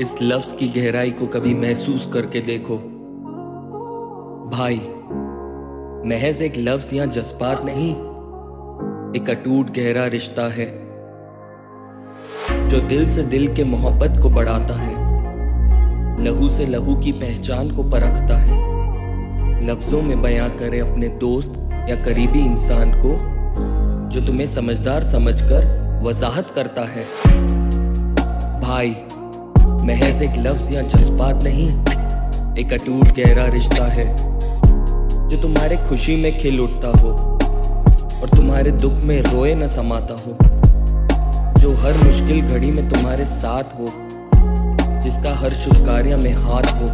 इस लफ्ज की गहराई को कभी महसूस करके देखो। भाई, महज एक लफ्ज या जज्बात नहीं, एक अटूट गहरा रिश्ता है, जो दिल से दिल के मोहब्बत को बढ़ाता है, लहू से लहू की पहचान को परखता है। लफ्जों में बयां करे अपने दोस्त या करीबी इंसान को, जो तुम्हें समझदार समझकर वजाहत करता है। भाई महज एक लफ्ज या जज्बात नहीं, एक अटूट गहरा रिश्ता है, जो तुम्हारे खुशी में खिल उठता हो और तुम्हारे दुख में रोए न समाता हो, जो हर मुश्किल घड़ी में तुम्हारे साथ हो, जिसका हर शुभ कार्य में हाथ हो।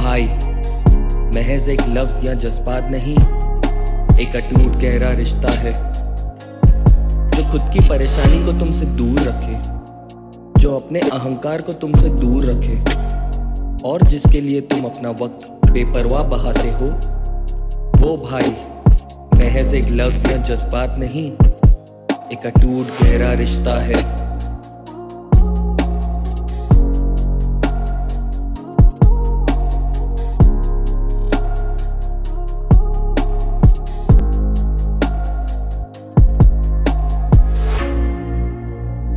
भाई, महज एक लफ्ज या जज्बात नहीं, एक अटूट गहरा रिश्ता है, जो खुद की परेशानी को तुमसे दूर रखे। जो अपने अहंकार को तुमसे दूर रखे और जिसके लिए तुम अपना वक्त बेपरवाह बहाते हो, वो भाई महज एक लफ्ज या जज्बात नहीं, एक अटूट गहरा रिश्ता है।